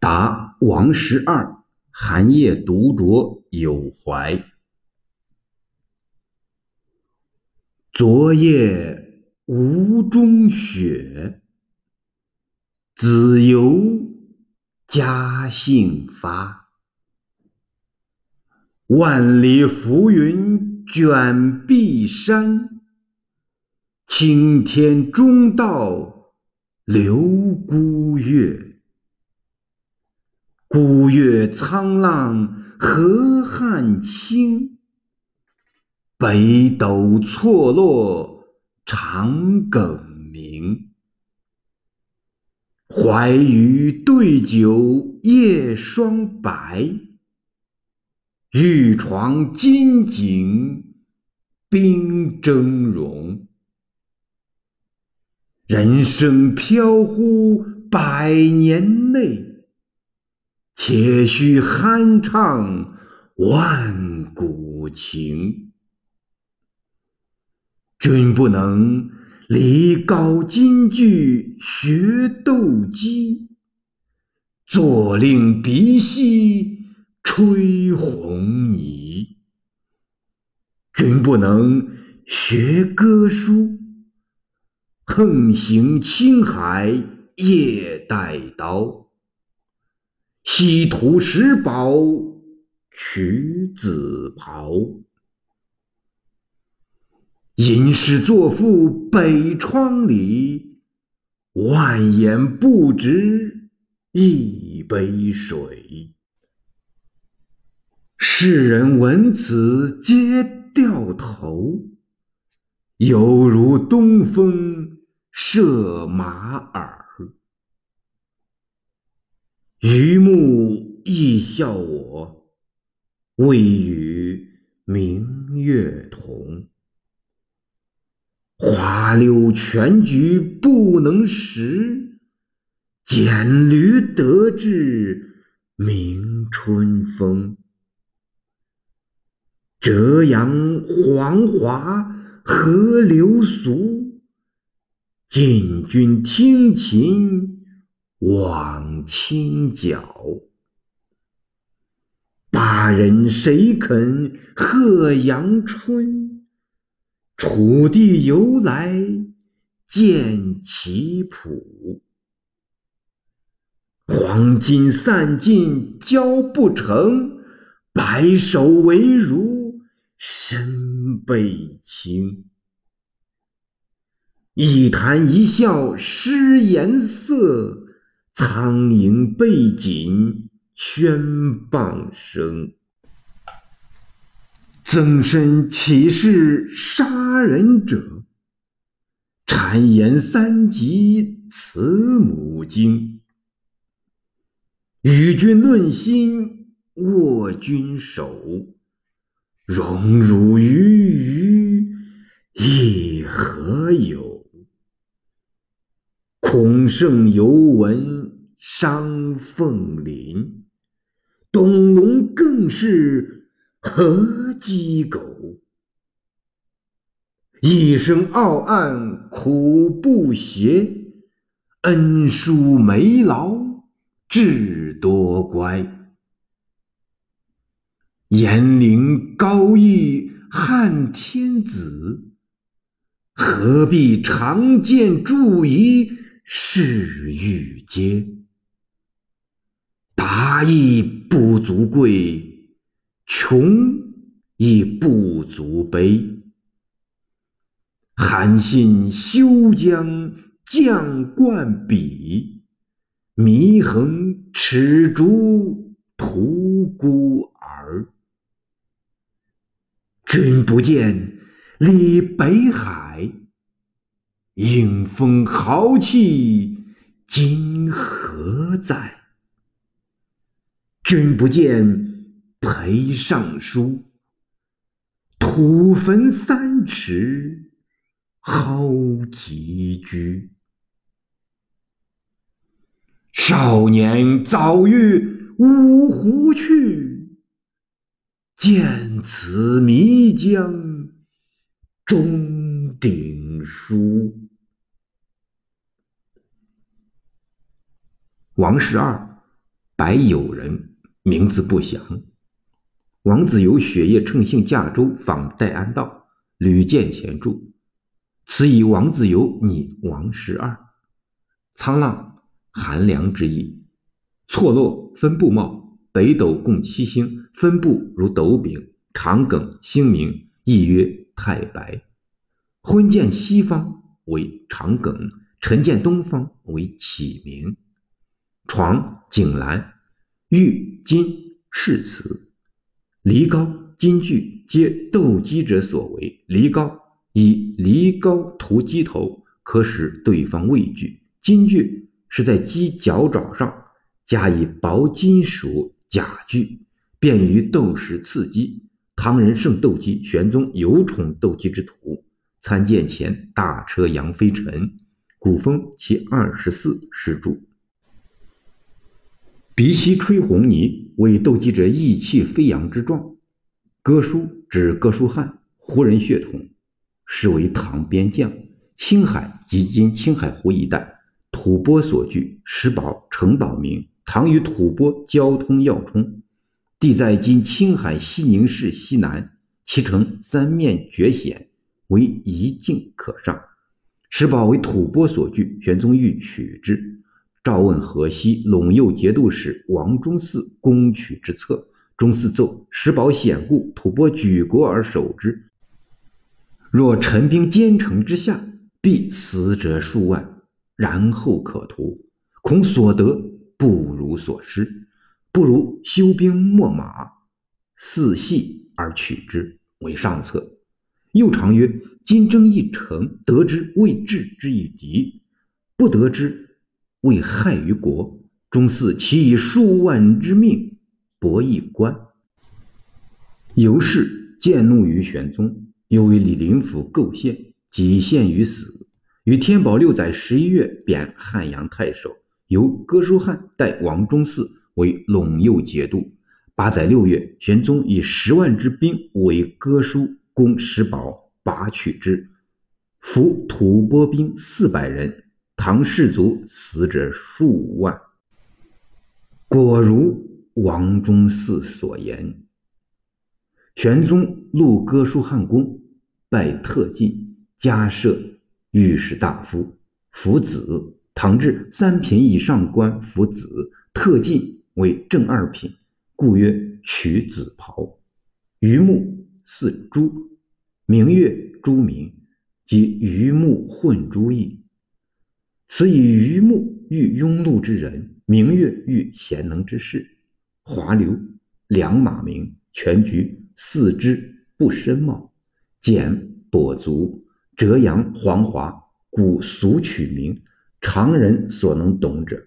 答王十二寒夜独酌有怀。昨夜吴中雪，子由家兴发。万里浮云卷碧山，青天中道流孤月。孤月沧浪河汉清，北斗错落长庚明。怀余对酒夜双白，玉床金井冰峥嵘。人生飘忽百年内。且须酣畅万古情。君不能离高金句学斗鸡，坐令鼻息吹红泥。君不能学歌书，横行青海夜带刀。西土石宝取紫袍，吟诗作赋北窗里，万言不值一杯水。世人闻此皆掉头，犹如东风射马耳。榆木亦笑我，未与明月同。花柳全局不能识，剪驴得志明春风。折杨黄华何流俗？进军听琴。望清角，巴人谁肯贺阳春？楚地由来见棋谱，黄金散尽交不成，白首为儒身被轻。一谈一笑失颜色。苍蝇背锦宣棒声，曾参岂是杀人者？谗言三级慈母经，与君论心握君手，荣辱于于亦何有？孔圣犹闻。伤凤麟，董龙更是何鸡狗？一生傲岸苦不谐，恩疏梅劳智多乖。严陵高义汉天子，何必常见注仪侍御阶？达亦不足贵，穷亦不足悲。韩信休将将冠笔，祢衡尺竹屠孤儿。君不见，李北海，应风豪气今何在？君不见，裴尚书，土坟三尺蒿棘居。少年早遇五湖去，见此迷江中鼎书。王十二。白友人，名字不详。王子猷雪夜乘兴驾舟访戴安道，屡见前著。此以王子猷拟王十二。沧浪寒凉之意。错落分布貌，北斗共七星，分布如斗柄。长梗星明，亦曰太白。昏见西方为长梗，晨见东方为启明。床井栏，玉金饰瓷。梨膏、金具皆斗鸡者所为。梨膏以梨膏涂鸡头，可使对方畏惧；金具是在鸡脚爪上加以薄金属甲具，便于斗时刺激。唐人胜斗鸡，玄宗有宠斗鸡之徒。参见前大车扬飞尘，古风其二十四诗注。鼻息吹红泥，为斗鸡者意气飞扬之状。哥舒指哥舒翰，胡人血统，是为唐边将，青海即今青海湖一带吐蕃所据，石堡城堡名。唐与吐蕃交通要冲，地在今青海西宁市西南，其城三面绝险，为一径可上。石堡为吐蕃所据，玄宗欲取之。诏问河西陇右节度使王忠嗣攻取之策，忠嗣奏：石堡险固，吐蕃举国而守之。若陈兵坚城之下，必死者数万，然后可图。恐所得不如所失，不如修兵秣马，四系而取之为上策。又常曰：今争一城，得之未治之以敌，不得之。为害于国，终嗣其以数万之命博一官。由是渐怒于玄宗，又为李林甫构陷，己陷于死。于天宝六载十一月，贬汉阳太守，由哥舒翰代王忠嗣为陇右节度。八载六月，玄宗以十万之兵为哥舒攻石堡，拔取之，俘吐蕃兵四百人。唐士族死者数万，果如王忠嗣所言。玄宗录哥舒翰宫，拜特进，加设御史大夫，福子。唐至三品以上官福子，特进为正二品，故曰取子袍。榆木似珠，明月朱明，即榆木混珠意。此以榆木喻庸碌之人，明月喻贤能之士。华流良马名，全局四肢不深貌，简跛足，折阳黄华，古俗取名，常人所能懂者。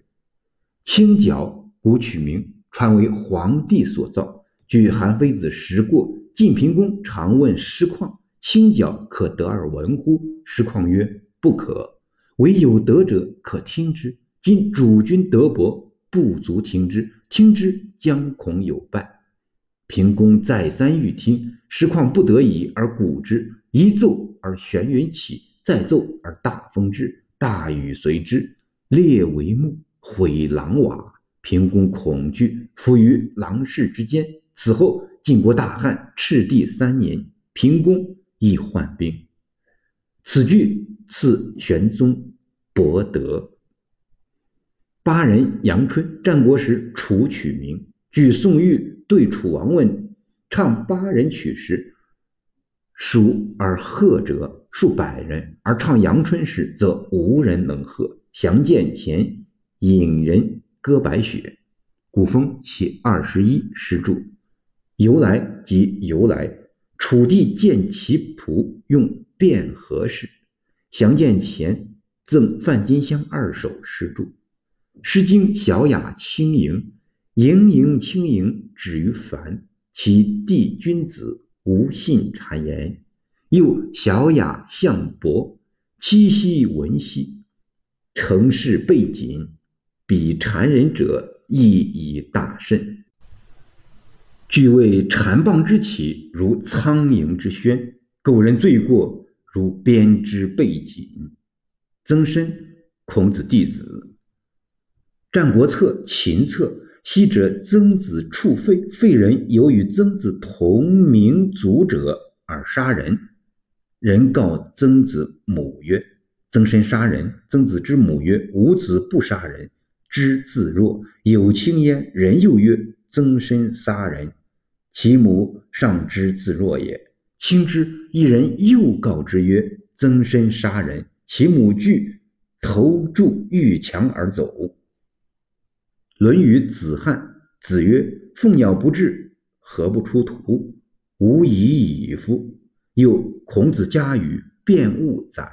青角古取名，传为皇帝所造。据韩非子时过，晋平公常问师旷：“青角可得而闻乎？”师旷曰：“不可。”唯有德者可听之。今主君德薄，不足听之。听之将恐有败。平公再三欲听，实况不得已而鼓之。一奏而玄云起，再奏而大风至，大雨随之，裂帷幕，毁廊瓦。平公恐惧，伏于廊室之间。此后晋国大旱，赤地三年，平公亦患病。此句。赐玄宗博德。八人阳春，战国时楚取名。据宋玉对楚王问唱八人曲时，属而贺者数百人，而唱阳春时则无人能和。详见前引人歌白雪，古风其二十一诗注。由来即由来，楚地见其仆用卞和氏。详见前赠范金香二首诗注，《诗经》小雅轻盈，盈盈轻盈止于凡，其弟君子无信谗言。又小雅相博，七夕文兮，成事背谨，比谗人者亦以大甚。具谓谗谤之起，如苍蝇之喧；苟人罪过。如编织背锦，曾参孔子弟子，《战国策·秦策》昔者曾子处废，废人有与曾子同名族者而杀人。人告曾子母曰：“曾参杀人。”曾子之母曰：“吾子不杀人，知自若。有轻焉。”人又曰：“曾参杀人，其母尚知自若也。”亲之，一人又告之曰：“曾参杀人。”其母惧，投柱玉墙而走。《论语·子罕》子曰：“凤鸟不至，何不出图？无以已夫。”又孔子家语，辩物载。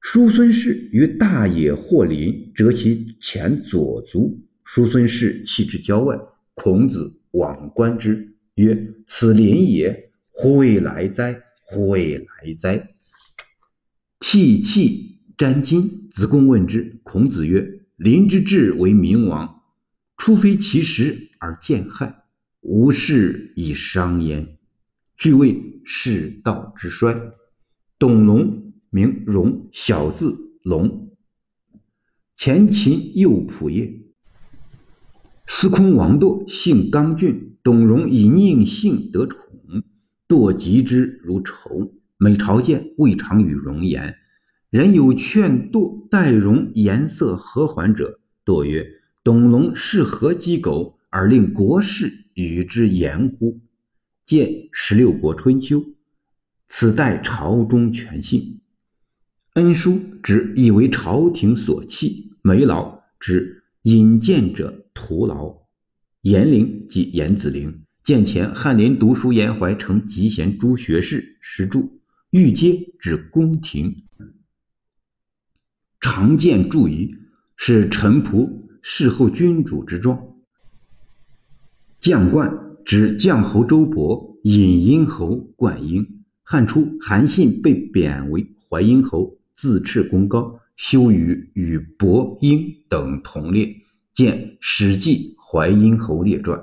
叔孙氏于大野或林，折其前左足。叔孙氏弃之郊外。孔子往观之，曰：“此林也，乎未来哉？乎未来哉？”涕泣沾巾。子贡问之，孔子曰：“林之志为明王，除非其时而见害，无事以伤焉。”具谓世道之衰。董龙名荣，小字龙，前秦右仆射。司空王铎性刚俊，董荣以佞幸得宠，惰嫉之如仇。每朝见，未尝与容言。人有劝惰待容颜色和缓者，堕曰：“董龙是何鸡狗，而令国士与之言乎？”见十六国春秋，此代朝中权信。恩书指以为朝廷所弃，梅劳指引荐者徒劳。颜陵即颜子陵。见前翰林读书颜怀成集贤诸学士实著。御阶指宫廷。常见注仪是臣仆侍候君主之状。将冠。指绛侯周勃引殷侯灌婴，汉初韩信被贬为淮阴侯，自恃功高，羞于与伯婴等同列。见《史记·淮阴侯列传》。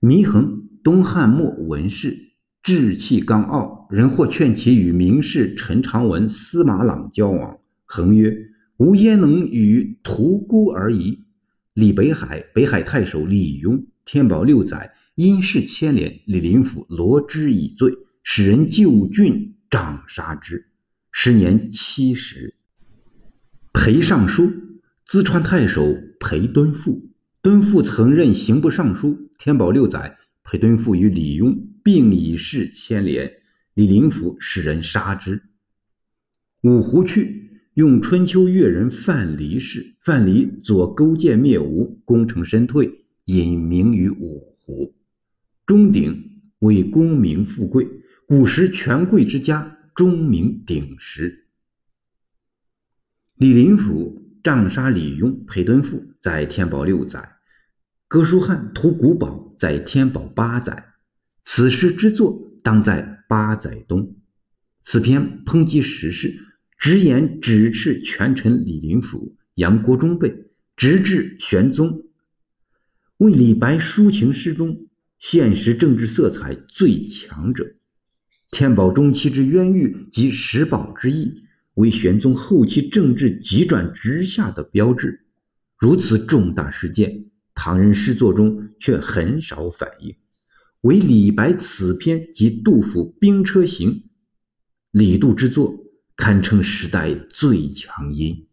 祢衡，东汉末文士，志气刚傲，人或劝其与名士陈长文、司马朗交往。恒曰：“吾焉能与屠孤而已？”李北海，北海太守李邕。天宝六载，因事牵连，李林甫罗之以罪，使人就郡杖杀之。时年七十。裴尚书，淄川太守裴敦富。敦富曾任刑部尚书。天宝六载，裴敦富与李邕并以事牵连，李林甫使人杀之。五胡去，用春秋越人范蠡氏。范蠡左勾践灭吴，功成身退。隐名于五湖，钟鼎为功名富贵，古时权贵之家钟鸣鼎食。李林甫杖杀李邕、裴敦富，在天宝六载；哥舒翰屠古堡，在天宝八载。此诗之作，当在八载冬。此篇抨击时事，直言指斥权臣李林甫、杨国忠辈，直至玄宗。为李白抒情诗中现实政治色彩最强者，天宝中期之冤狱及石宝之役，为玄宗后期政治急转直下的标志。如此重大事件，唐人诗作中却很少反映。为李白此篇及杜甫《兵车行》，李杜之作，堪称时代最强音。